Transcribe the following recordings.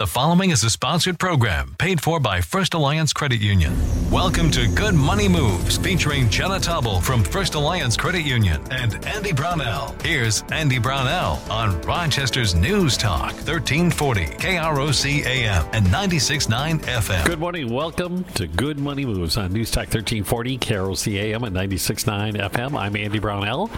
The following is a sponsored program paid for by First Alliance Credit Union. Welcome to Good Money Moves featuring Jenna Tobble from First Alliance Credit Union and Andy Brownell. Here's Andy Brownell on Rochester's News Talk 1340 KROC AM and 96.9 FM. Good morning. Welcome to Good Money Moves on News Talk 1340 KROC AM and 96.9 FM. I'm Andy Brownell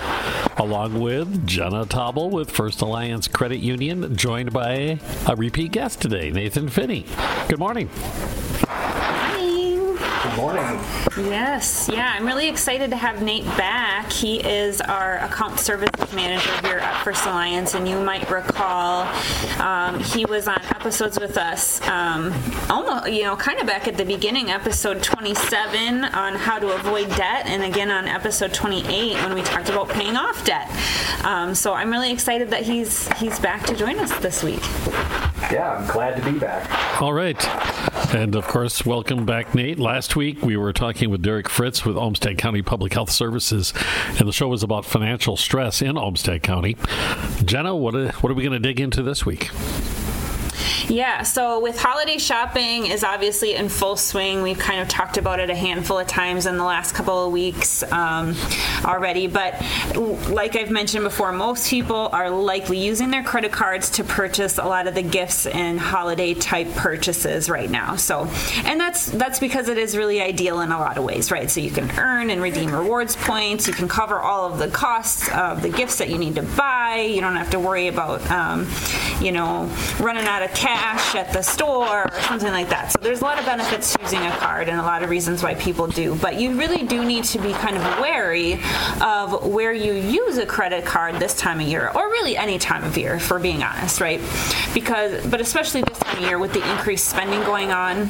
along with Jenna Tobble with First Alliance Credit Union, joined by a repeat guest today today, Nathan Finney. Good morning. Good morning. Yes, yeah, I'm really excited to have Nate back. He is our account services manager here at First Alliance, and you might recall um, he was on episodes with us, um, almost, you know, kind of back at the beginning, episode 27 on how to avoid debt, and again on episode 28 when we talked about paying off debt. Um, so I'm really excited that he's he's back to join us this week. Yeah, I'm glad to be back. All right. And of course, welcome back, Nate. Last week we were talking with Derek Fritz with Olmsted County Public Health Services, and the show was about financial stress in Olmsted County. Jenna, what are, what are we going to dig into this week? Yeah, so with holiday shopping is obviously in full swing. We've kind of talked about it a handful of times in the last couple of weeks um, already. But like I've mentioned before, most people are likely using their credit cards to purchase a lot of the gifts and holiday type purchases right now. So, and that's that's because it is really ideal in a lot of ways, right? So you can earn and redeem rewards points. You can cover all of the costs of the gifts that you need to buy. You don't have to worry about, um, you know, running out of cash cash at the store or something like that. So there's a lot of benefits to using a card and a lot of reasons why people do. But you really do need to be kind of wary of where you use a credit card this time of year, or really any time of year, for being honest, right? Because, but especially this time of year with the increased spending going on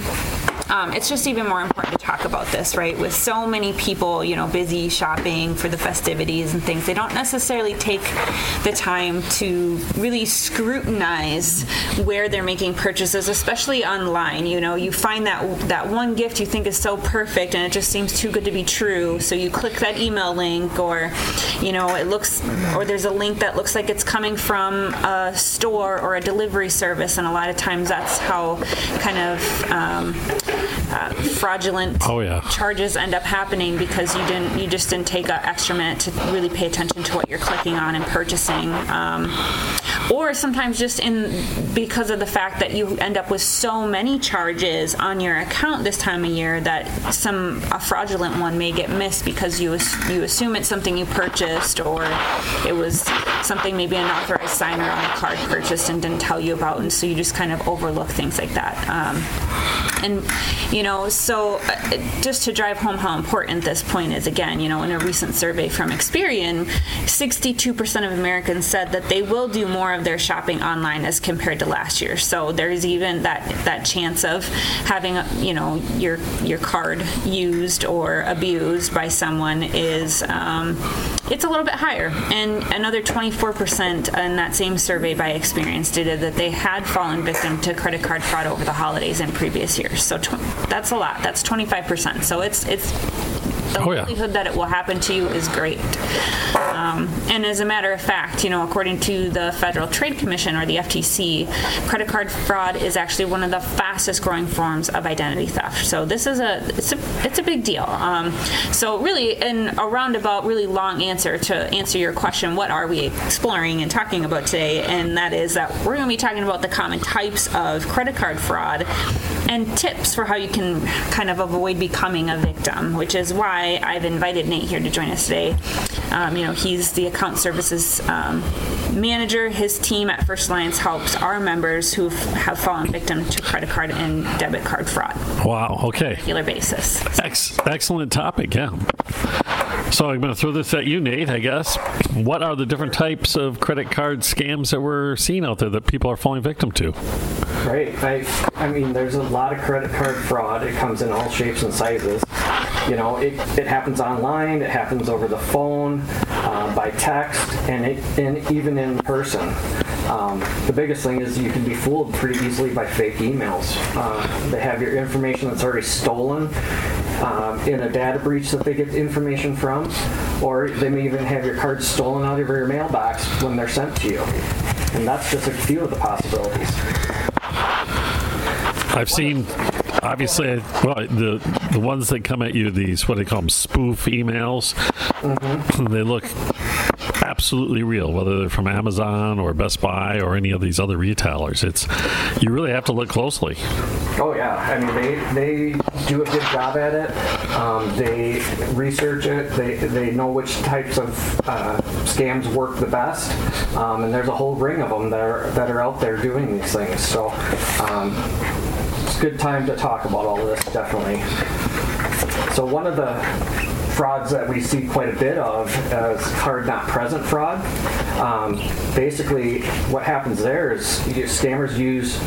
um, it's just even more important to talk about this, right? With so many people, you know, busy shopping for the festivities and things, they don't necessarily take the time to really scrutinize where they're making purchases, especially online. You know, you find that that one gift you think is so perfect and it just seems too good to be true, so you click that email link, or you know, it looks, or there's a link that looks like it's coming from a store or a delivery service, and a lot of times that's how kind of um, uh, fraudulent oh, yeah. charges end up happening because you didn't you just didn't take an extra minute to really pay attention to what you're clicking on and purchasing. Um, or sometimes just in because of the fact that you end up with so many charges on your account this time of year that some a fraudulent one may get missed because you you assume it's something you purchased or it was something maybe an authorized signer on the card purchased and didn't tell you about. And so you just kind of overlook things like that. Um, and you know so uh, just to drive home how important this point is again you know in a recent survey from Experian 62% of Americans said that they will do more of their shopping online as compared to last year. So there's even that that chance of having you know your your card used or abused by someone is um, it's a little bit higher. And another 24% in that same survey by Experian stated that they had fallen victim to credit card fraud over the holidays in previous years so tw- that's a lot. That's 25%. So it's it's the oh, likelihood yeah. that it will happen to you is great. Um, and as a matter of fact, you know, according to the Federal Trade Commission or the FTC, credit card fraud is actually one of the fastest growing forms of identity theft. So this is a it's a it's a big deal. Um, so really, in a roundabout, really long answer to answer your question, what are we exploring and talking about today? And that is that we're going to be talking about the common types of credit card fraud and tips for how you can kind of avoid becoming a victim, which is why I've invited Nate here to join us today. Um, you know, he's the account services um, manager. His team at First Alliance helps our members who have fallen victim to credit card and debit card fraud. Wow. Okay. regular basis. Ex- excellent topic. Yeah. So I'm going to throw this at you, Nate. I guess. What are the different types of credit card scams that we're seeing out there that people are falling victim to? Great. I, I mean, there's a lot of credit card fraud. It comes in all shapes and sizes. You know, it, it happens online. It happens over the phone, uh, by text, and, it, and even in person. Um, the biggest thing is you can be fooled pretty easily by fake emails. Uh, they have your information that's already stolen um, in a data breach that they get the information from, or they may even have your cards stolen out of your mailbox when they're sent to you. And that's just a few of the possibilities. I've seen, obviously, well, the the ones that come at you, these what do they call them, spoof emails. They look absolutely real, whether they're from Amazon or Best Buy or any of these other retailers. It's you really have to look closely. Oh yeah, I mean they they do a good job at it. Um, they research it. They they know which types of uh, scams work the best, um, and there's a whole ring of them that are that are out there doing these things. So um, good time to talk about all this, definitely. So one of the frauds that we see quite a bit of is card not present fraud. Um, basically, what happens there is scammers use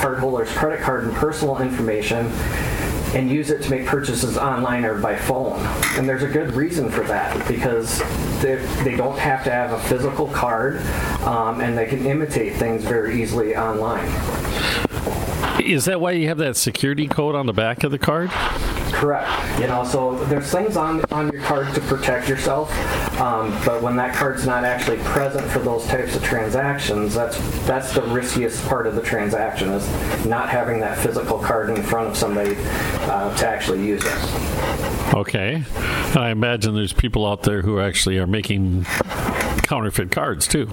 cardholders' credit card and personal information and use it to make purchases online or by phone. And there's a good reason for that because they, they don't have to have a physical card um, and they can imitate things very easily online. Is that why you have that security code on the back of the card? Correct. You know, so there's things on on your card to protect yourself, um, but when that card's not actually present for those types of transactions, that's that's the riskiest part of the transaction is not having that physical card in front of somebody uh, to actually use it. Okay. I imagine there's people out there who actually are making counterfeit cards too.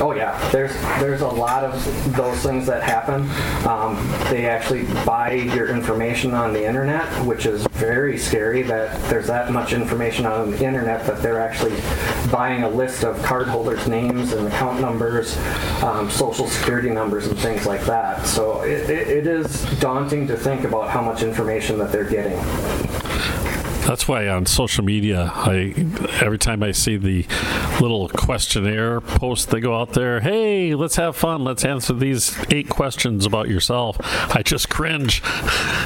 Oh yeah, there's there's a lot of those things that happen. Um, they actually buy your information on the internet, which is very scary. That there's that much information on the internet that they're actually buying a list of cardholders' names and account numbers, um, social security numbers, and things like that. So it, it, it is daunting to think about how much information that they're getting. That's why on social media, I every time I see the little questionnaire post they go out there, hey, let's have fun, let's answer these eight questions about yourself. I just cringe.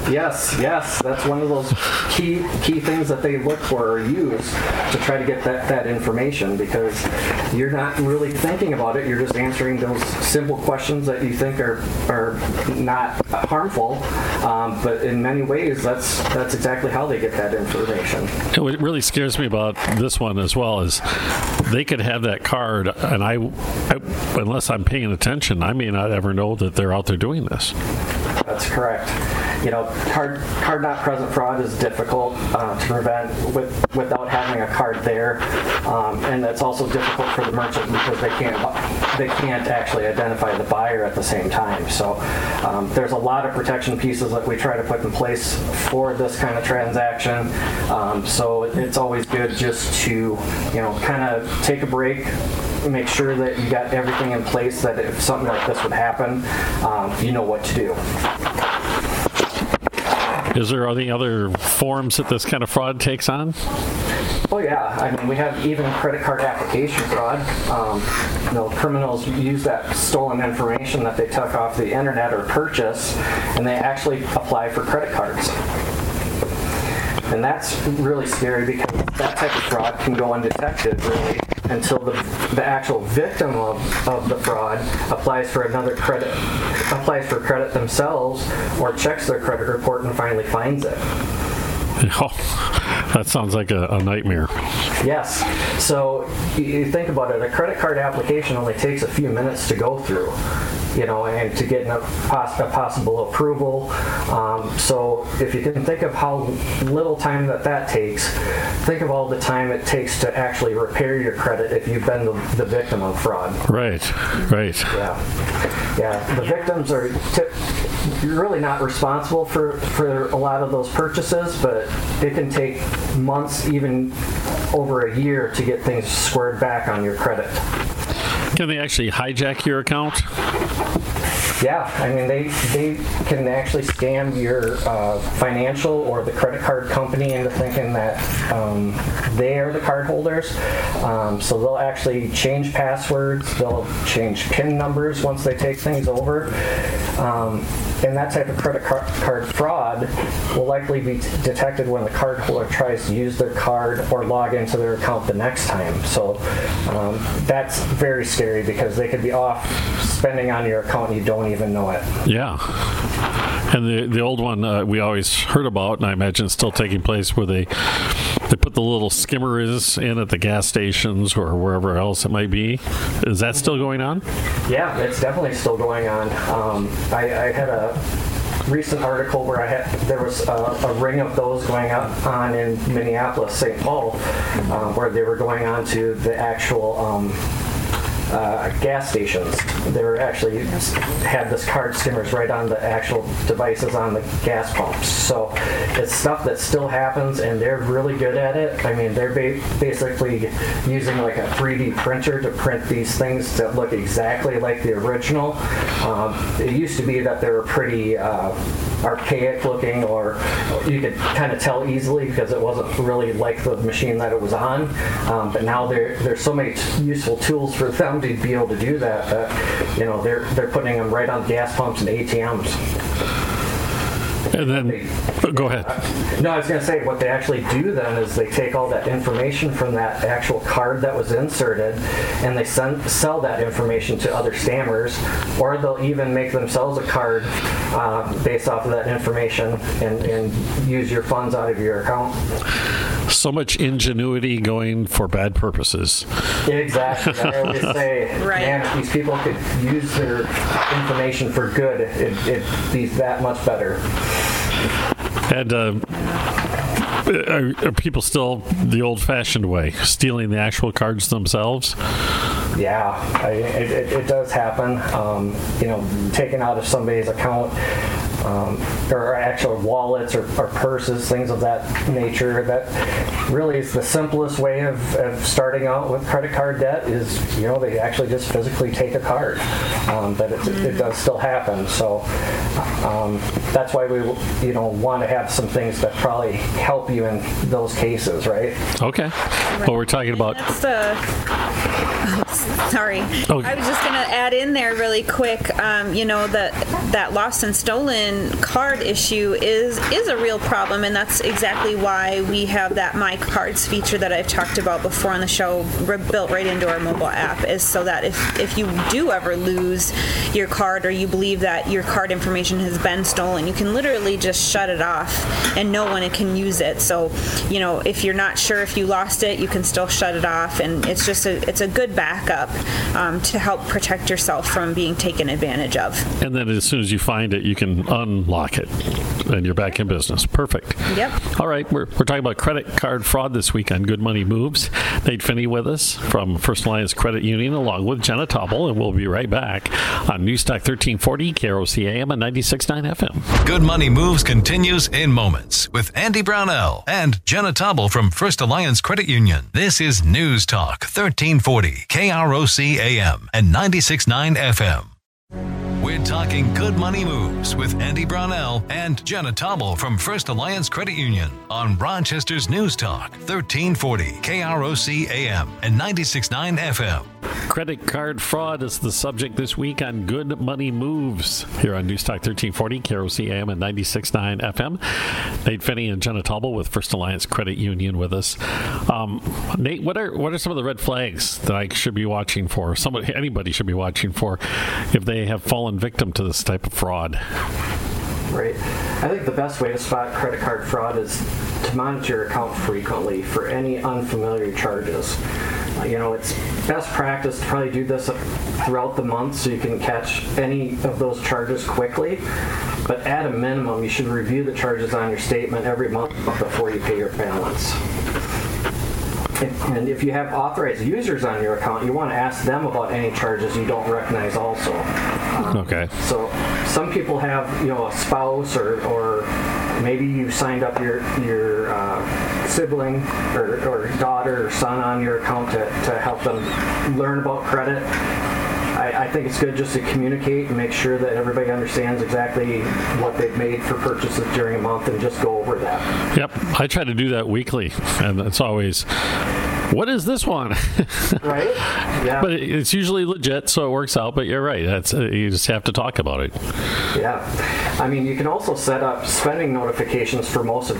Yes, yes, that's one of those key key things that they look for or use to try to get that, that information because you're not really thinking about it. You're just answering those simple questions that you think are are not harmful, um, but in many ways, that's that's exactly how they get that information. And What really scares me about this one as well is they could have that card, and I, I unless I'm paying attention, I may not ever know that they're out there doing this. That's correct. You know, card card not present fraud is difficult uh, to prevent with without having a card there, um, and it's also difficult for the merchant because they can't they can't actually identify the buyer at the same time. So um, there's a lot of protection pieces that we try to put in place for this kind of transaction. Um, so it's always good just to you know kind of take a break, make sure that you got everything in place that if something like this would happen, um, you know what to do. Is there any other forms that this kind of fraud takes on? Oh yeah, I mean we have even credit card application fraud. Um, you know, criminals use that stolen information that they took off the internet or purchase, and they actually apply for credit cards. And that's really scary because that type of fraud can go undetected really until the, the actual victim of, of the fraud applies for another credit, applies for credit themselves or checks their credit report and finally finds it. Oh, that sounds like a, a nightmare. Yes. So you- you think about it, a credit card application only takes a few minutes to go through, you know, and to get a, poss- a possible approval. Um, so if you can think of how little time that that takes, think of all the time it takes to actually repair your credit if you've been the, the victim of fraud. Right, right. Yeah, yeah. The victims are tip, you're really not responsible for for a lot of those purchases, but it can take months, even over a year, to get things squared back on your credit. Can they actually hijack your account? Yeah, I mean they they can actually scam your uh, financial or the credit card company into thinking that um, they are the card holders. Um, so they'll actually change passwords, they'll change PIN numbers once they take things over. Um, and that type of credit car- card fraud will likely be t- detected when the cardholder tries to use their card or log into their account the next time. So um, that's very scary because they could be off spending on your account and you don't even know it. Yeah. And the the old one uh, we always heard about, and I imagine it's still taking place, where they they put the little skimmers in at the gas stations or wherever else it might be. Is that still going on? Yeah, it's definitely still going on. Um, I, I had a recent article where I had there was a, a ring of those going up on in Minneapolis, St. Paul, uh, where they were going on to the actual. Um, uh, gas stations. They were actually had this card skimmers right on the actual devices on the gas pumps. So it's stuff that still happens, and they're really good at it. I mean, they're ba- basically using like a 3D printer to print these things that look exactly like the original. Um, it used to be that they were pretty. Uh, archaic looking or you could kind of tell easily because it wasn't really like the machine that it was on um, but now there there's so many t- useful tools for them to be able to do that that you know they're they're putting them right on gas pumps and ATMs And then, oh, go ahead. no, I was going to say what they actually do then is they take all that information from that actual card that was inserted, and they send, sell that information to other stammers, or they'll even make themselves a card uh, based off of that information and, and use your funds out of your account. So much ingenuity going for bad purposes. Exactly. I always say, Right. man, if these people could use their information for good, it, it'd be that much better. And uh, are, are people still the old-fashioned way, stealing the actual cards themselves? Yeah, I, it, it, it does happen. Um, you know, taken out of somebody's account, um, or actual wallets or, or purses, things of that nature. That really is the simplest way of, of starting out with credit card debt. Is you know they actually just physically take a card, um, but it, it does still happen. So um, that's why we you know want to have some things that probably help you in those cases, right? Okay. Well, we're talking about That's the. Sorry, Oh. I was just gonna add in there really quick. Um, you know that that lost and stolen card issue is is a real problem, and that's exactly why we have that My Cards feature that I've talked about before on the show, re- built right into our mobile app, is so that if if you do ever lose your card or you believe that your card information has been stolen, you can literally just shut it off, and no one can use it. So, you know, if you're not sure if you lost it, you can still shut it off, and it's just a it's a good backup um, to help protect yourself from being taken advantage of. And then as soon as you find it, you can unlock it and you're back in business. Perfect. Yep. All right, we're, we're talking about credit card fraud this week on Good Money Moves. Nate Finney with us from First Alliance Credit Union, along with Jenna Tobble, and we'll be right back on Newstalk 1340, KROC AM, and 96.9 FM. Good Money Moves continues in moments with Andy Brownell and Jenna Tobble from First Alliance Credit Union. This is News Talk 1340 KROC AM and 96.9 FM. We're talking good money moves with Andy Brownell and Jenna Tobble from First Alliance Credit Union on Rochester's News Talk 1340 KROC AM and 96.9 FM. Credit card fraud is the subject this week on Good Money Moves here on Newstalk 1340, KROC AM and 96.9 FM. Nate Finney and Jenna Tobble with First Alliance Credit Union with us. Um, Nate, what are what are some of the red flags that I should be watching for? Somebody, anybody should be watching for if they have fallen victim to this type of fraud. Right. I think the best way to spot credit card fraud is to monitor your account frequently for any unfamiliar charges. You know, it's best practice to probably do this throughout the month so you can catch any of those charges quickly. But at a minimum, you should review the charges on your statement every month before you pay your balance. And if you have authorized users on your account, you want to ask them about any charges you don't recognize also. Okay. So some people have, you know, a spouse or, or maybe you signed up your your uh, sibling or, or daughter or son on your account to, to help them learn about credit. I, I think it's good just to communicate and make sure that everybody understands exactly what they've made for purchases during a month and just go over that. Yep. I try to do that weekly, and it's always, what is this one? Right? Yeah. but it's usually legit, so it works out. But you're right. That's uh, you just have to talk about it. Yeah, I mean, you can also set up spending notifications for most of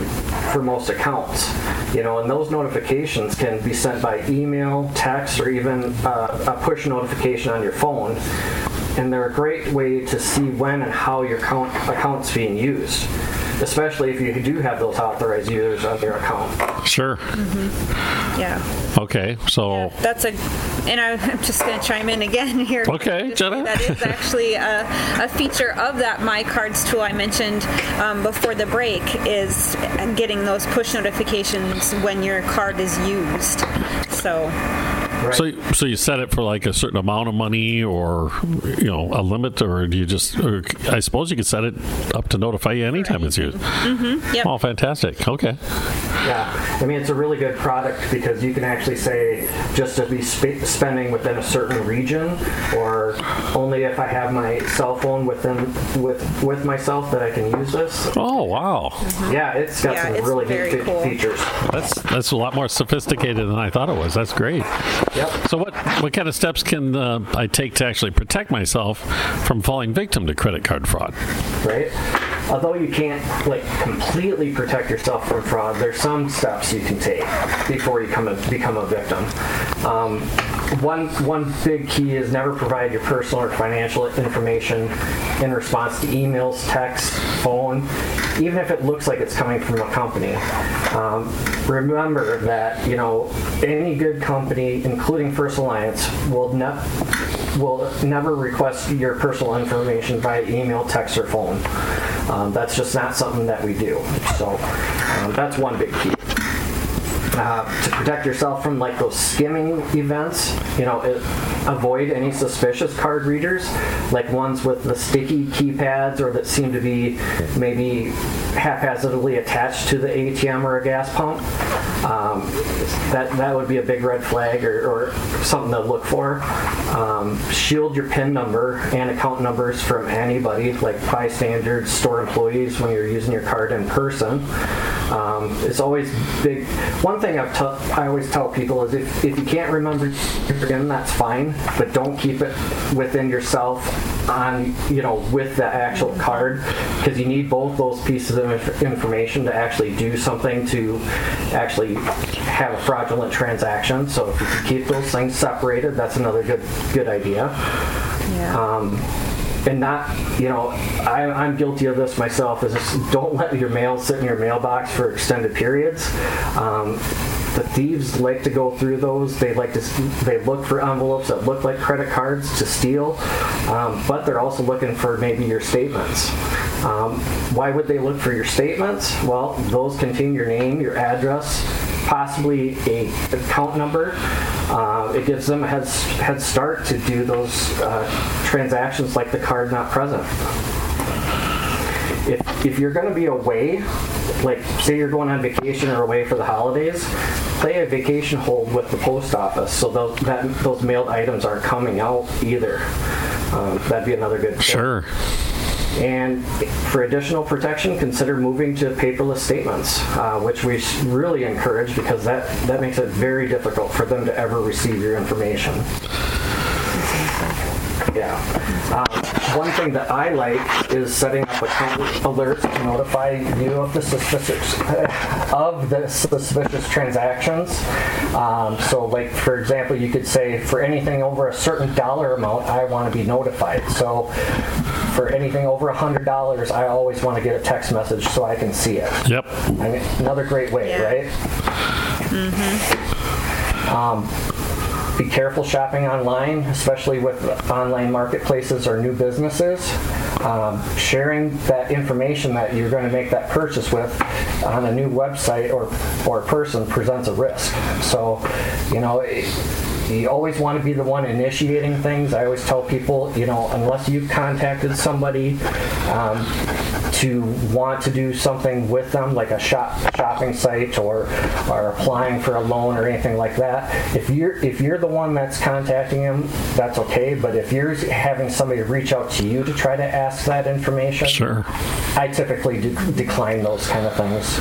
for most accounts. You know, and those notifications can be sent by email, text, or even uh, a push notification on your phone. And they're a great way to see when and how your account account's being used. Especially if you do have those authorized users on your account. Sure. Yeah. Okay. So. That's a, and I'm just going to chime in again here. Okay, Jenna. That is actually a, a feature of that My Cards tool I mentioned um, before the break is getting those push notifications when your card is used. So, Right? So, so you set it for like a certain amount of money, or you know, a limit, or do you just? Or I suppose you could set it up to notify you anytime it's used. Mm-hmm. yep. Oh, fantastic. Okay. Yeah, I mean it's a really good product because you can actually say just to be sp- spending within a certain region, or only if I have my cell phone within with with myself that I can use this. Oh, wow. Mm-hmm. Yeah, it's got Yeah, some it's really very good cool. features. That's that's a lot more sophisticated than I thought it was. That's great. Yep. So, what what kind of steps can uh, I take to actually protect myself from falling victim to credit card fraud? right? Although you can't like completely protect yourself from fraud, there's some steps you can take before you come a, become a victim. Um, one one big key is never provide your personal or financial information in response to emails, text, phone, even if it looks like it's coming from a company. Um, remember that you know any good company, including First Alliance, will not will never request your personal information via email, text, or phone. Um, that's just not something that we do. So um, that's one big key. Uh, to protect yourself from like those skimming events, you know, it, avoid any suspicious card readers, like ones with the sticky keypads or that seem to be maybe haphazardly attached to the ATM or a gas pump. Um, that that would be a big red flag or, or something to look for. Um, shield your PIN number and account numbers from anybody, like bystanders, store employees, when you're using your card in person. Um, it's always big. One thing I've t- I always tell people is if, if you can't remember your PIN, that's fine, but don't keep it within yourself on you know with the actual card because you need both those pieces of inf- information to actually do something to actually have a fraudulent transaction. So if you can keep those things separated, that's another good good idea yeah. um, and not, you know, I, I'm guilty of this myself. Is just don't let your mail sit in your mailbox for extended periods. Um, thieves like to go through those. They like to, they look for envelopes that look like credit cards to steal, um, but they're also looking for maybe your statements. Um, why would they look for your statements? Well, those contain your name, your address, possibly a account number. Uh, it gives them a head, head start to do those uh, transactions like the card not present. If, if you're going to be away, like say you're going on vacation or away for the holidays, play a vacation hold with the post office so those, that, those mailed items aren't coming out either. Um, that'd be another good tip. Sure. And for additional protection, consider moving to paperless statements, uh, which we really encourage because that, that makes it very difficult for them to ever receive your information. Yeah. Um, one thing that I like is setting up account alerts to notify you of the suspicious of the suspicious transactions. Um, so, like for example, you could say for anything over a certain dollar amount, I want to be notified. So, for anything over a hundred dollars, I always want to get a text message so I can see it. Yep. I mean, another great way, Yeah. right? Um, be careful shopping online, especially with online marketplaces or new businesses. Um, sharing that information that you're going to make that purchase with on a new website or, or person presents a risk. So, you know, it, you always want to be the one initiating things. I always tell people, you know, unless you've contacted somebody um, to want to do something with them, like a shop shopping site or or applying for a loan or anything like that. If you're if you're the one that's contacting them, that's okay. But if you're having somebody reach out to you to try to ask that information, Sure. I typically de- decline those kind of things.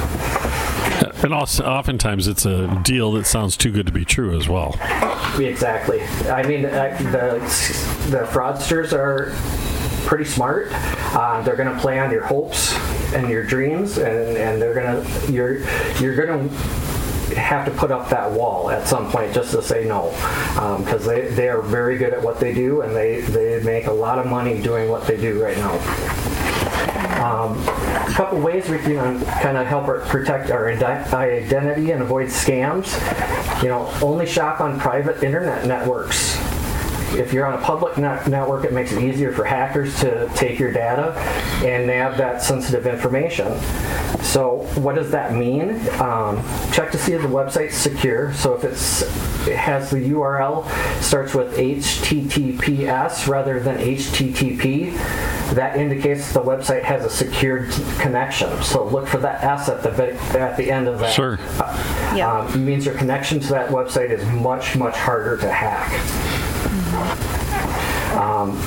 And also, oftentimes it's a deal that sounds too good to be true as well. Exactly. I mean, uh, the the fraudsters are pretty smart. Uh, they're going to play on your hopes and your dreams, and, and they're going to you're you're going to have to put up that wall at some point just to say no because they, they are very good at what they do and they, they make a lot of money doing what they do right now um, a couple ways we can kind of help protect our identity and avoid scams. You know, only shop on private internet networks. If you're on a public net- network, it makes it easier for hackers to take your data and nab that sensitive information. So, what does that mean? Um, check to see if the website's secure. So, if it's it has the URL starts with HTTPS rather than HTTP, that indicates the website has a secured connection. So, look for that S at the at the end of that. Sure. Yeah. Um, it means your connection to that website is much, much harder to hack. Um,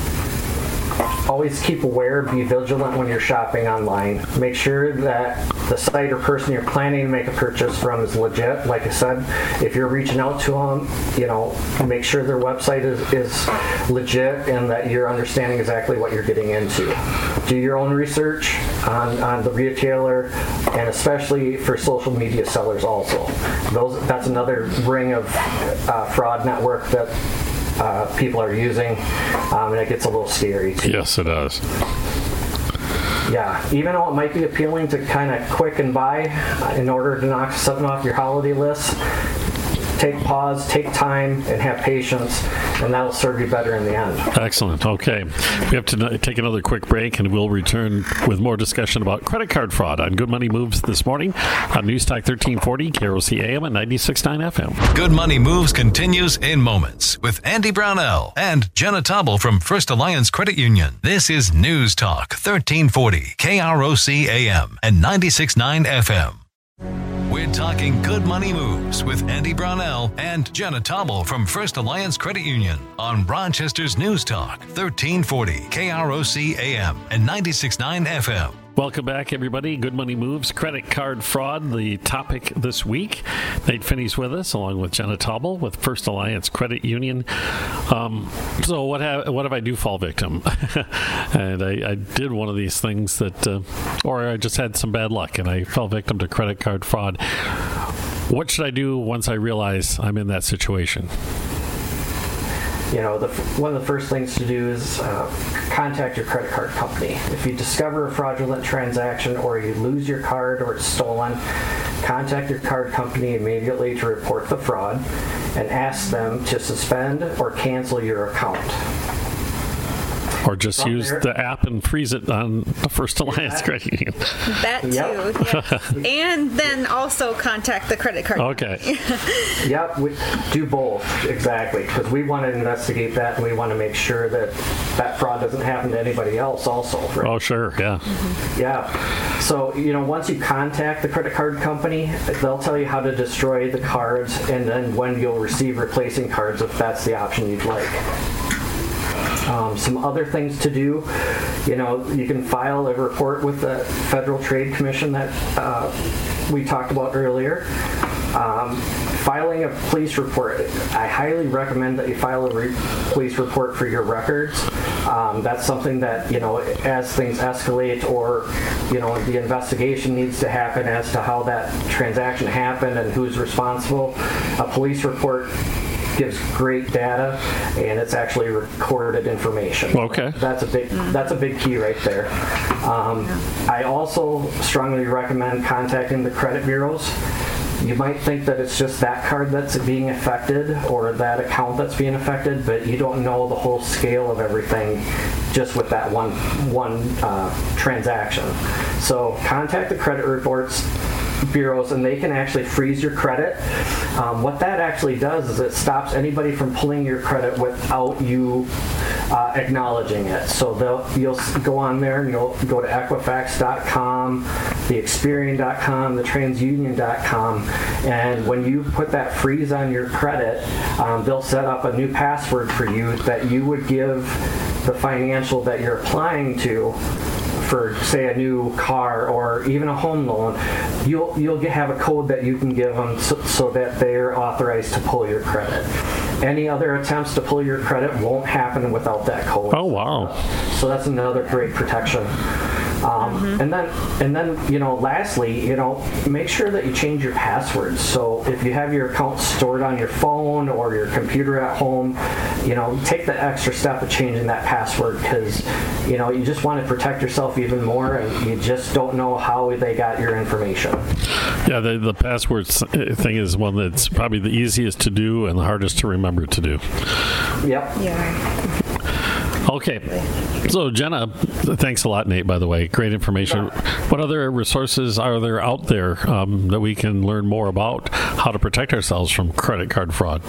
always keep aware, be vigilant when you're shopping online. Make sure that the site or person you're planning to make a purchase from is legit. Like I said, if you're reaching out to them, you know, make sure their website is, is legit and that you're understanding exactly what you're getting into. Do your own research on, on the retailer and especially for social media sellers also. Those, that's another ring of uh, fraud network that uh, people are using, um, and it gets a little scary too. Yes, it does. Yeah, even though it might be appealing to kind of quick and buy uh, in order to knock something off your holiday list, take pause, take time, and have patience, and that'll serve you better in the end. Excellent. Okay. We have to take another quick break and we'll return with more discussion about credit card fraud on Good Money Moves this morning on News Talk 1340, KROC AM and 96.9 FM. Good Money Moves continues in moments with Andy Brownell and Jenna Tobble from First Alliance Credit Union. This is News Talk 1340, KROC AM and 96.9 FM. We're talking good money moves with Andy Brownell and Jenna Tobble from First Alliance Credit Union on Rochester's News Talk 1340 KROC AM and 96.9 FM. Welcome back, everybody. Good Money Moves, credit card fraud, the topic this week. Nate Finney's with us, along with Jenna Tobble with First Alliance Credit Union. Um, so, what what if I do fall victim? and I, I did one of these things that, uh, or I just had some bad luck and I fell victim to credit card fraud. What should I do once I realize I'm in that situation? You know, the, one of the first things to do is uh, contact your credit card company. If you discover a fraudulent transaction or you lose your card or it's stolen, contact your card company immediately to report the fraud and ask them to suspend or cancel your account. Or just From use there- the app and freeze it on the First Alliance Credit Union? That too. Yep. yes. and then also contact the credit card. Okay. Yep, we do both, exactly, because we want to investigate that and we want to make sure that that fraud doesn't happen to anybody else also. right? Oh, sure. Yeah. Mm-hmm. Yeah. So, you know, once you contact the credit card company, they'll tell you how to destroy the cards and then when you'll receive replacing cards if that's the option you'd like. Um, some other things to do, you know, you can file a report with the Federal Trade Commission that uh, we talked about earlier. Um, filing a police report, I highly recommend that you file a re- police report for your records. Um, that's something that, you know, as things escalate or, you know, the investigation needs to happen as to how that transaction happened and who's responsible, a police report gives great data and it's actually recorded information. Okay. That's a big that's a big key right there. Um, I also strongly recommend contacting the credit bureaus. You might think that it's just that card that's being affected or that account that's being affected, but you don't know the whole scale of everything just with that one one uh, transaction. So contact the credit reports bureaus and they can actually freeze your credit. Um, what that actually does is it stops anybody from pulling your credit without you uh, acknowledging it. So they'll, you'll go on there and you'll go to Equifax.com, the Experian.com, the TransUnion.com, and when you put that freeze on your credit, um, they'll set up a new password for you that you would give the financial that you're applying to for say a new car or even a home loan, you'll you'll get, have a code that you can give them so, so that they're authorized to pull your credit. Any other attempts to pull your credit won't happen without that code. Oh, wow. So that's another great protection. Um, And then, and then, you know, lastly, you know, make sure that you change your passwords. So if you have your account stored on your phone or your computer at home, you know, take the extra step of changing that password because, you know, you just want to protect yourself even more, and you just don't know how they got your information. Yeah, the, the password uh, thing is one that's probably the easiest to do and the hardest to remember to do. Yep. Yeah. Okay. So, Jenna, thanks a lot, Nate, by the way. Great information. What other resources are there out there um, that we can learn more about how to protect ourselves from credit card fraud?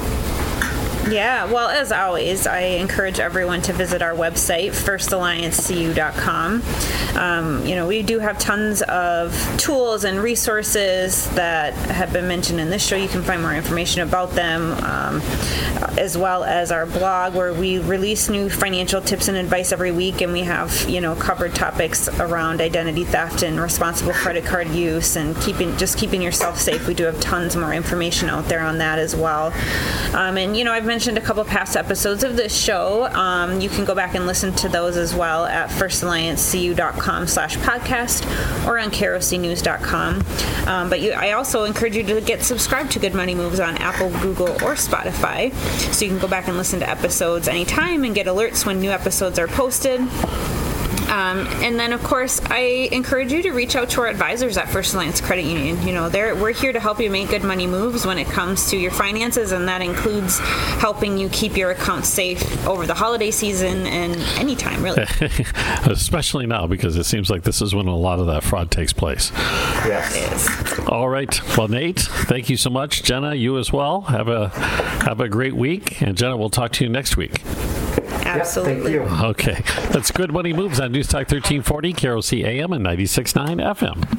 Yeah, well, as always, I encourage everyone to visit our website, firstalliancecu.com. Um, you know, we do have tons of tools and resources that have been mentioned in this show. You can find more information about them, um, as well as our blog, where we release new financial tips and advice every week, and we have, you know, covered topics around identity theft and responsible credit card use and keeping just keeping yourself safe. We do have tons more information out there on that as well. Um, and you know, I've mentioned a couple past episodes of this show. Um, you can go back and listen to those as well at firstalliancecu.com slash podcast or on krocnews.com. Um, but you, I also encourage you to get subscribed to Good Money Moves on Apple, Google, or Spotify so you can go back and listen to episodes anytime and get alerts when new episodes are posted. Um, and then, of course, I encourage you to reach out to our advisors at First Alliance Credit Union. You know, they're, we're here to help you make good money moves when it comes to your finances, and that includes helping you keep your account safe over the holiday season and anytime, really. Especially now, because it seems like this is when a lot of that fraud takes place. Yes. All right. Well, Nate, thank you so much. Jenna, you as well. Have a have a great week. And Jenna, we'll talk to you next week. Absolutely. Yep, thank you. Okay. That's Good Money Moves on News Talk 1340, KROC AM and 96.9 FM.